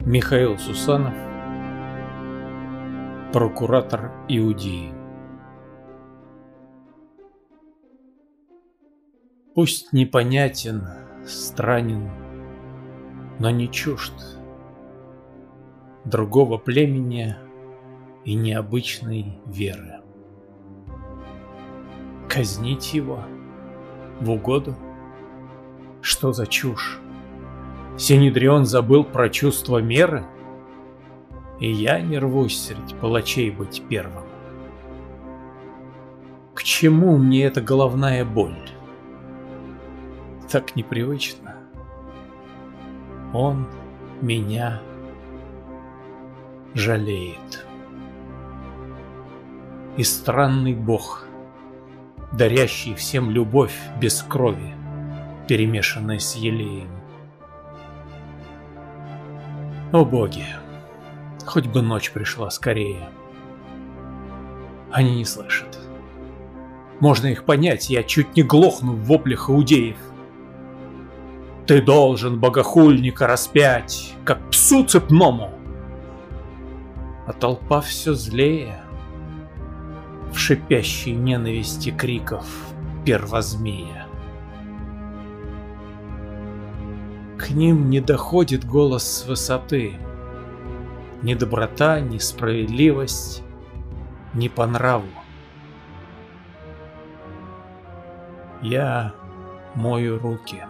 Михаил Сусанов Прокуратор Иудеи. Пусть непонятен, странен, но не чужд Другого племени и необычной веры. Казнить его в угоду? Что за чушь? Синедрион забыл про чувство меры? И я не рвусь среди палачей быть первым. К чему мне эта головная боль? Так непривычно. Он меня жалеет. И странный бог, дарящий всем любовь без крови, перемешанной с елеем. О боги, хоть бы ночь пришла скорее. Они не слышат. Можно их понять, я чуть не глохну в воплях иудеев. Ты должен богохульника распять, как псу цепному. А толпа все злее, в шипящей ненависти криков первозмея. К ним не доходит голос с высоты. Ни доброта, ни справедливость, ни по нраву. Я мою руки.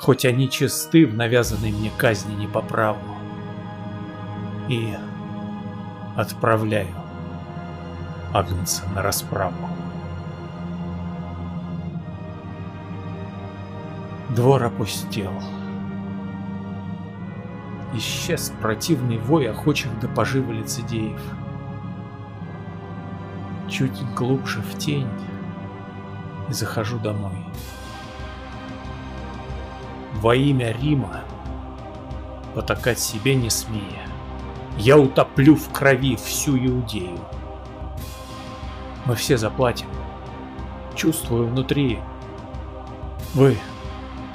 Хоть они чисты в навязанной мне казни не по праву. И отправляю Агнца на расправу. Двор опустел. Исчез противный вой охочих до поживы лицедеев. Чуть глубже в тень и захожу домой. Во имя Рима, потакать себе не смея, я утоплю в крови всю Иудею. Мы все заплатим. Чувствую внутри. Вы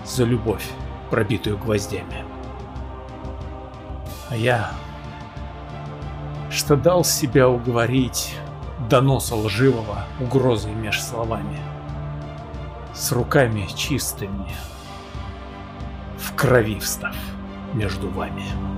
за любовь, пробитую гвоздями. А я, что дал себя уговорить доноса лживого угрозой меж словами, с руками чистыми, в крови встав между вами.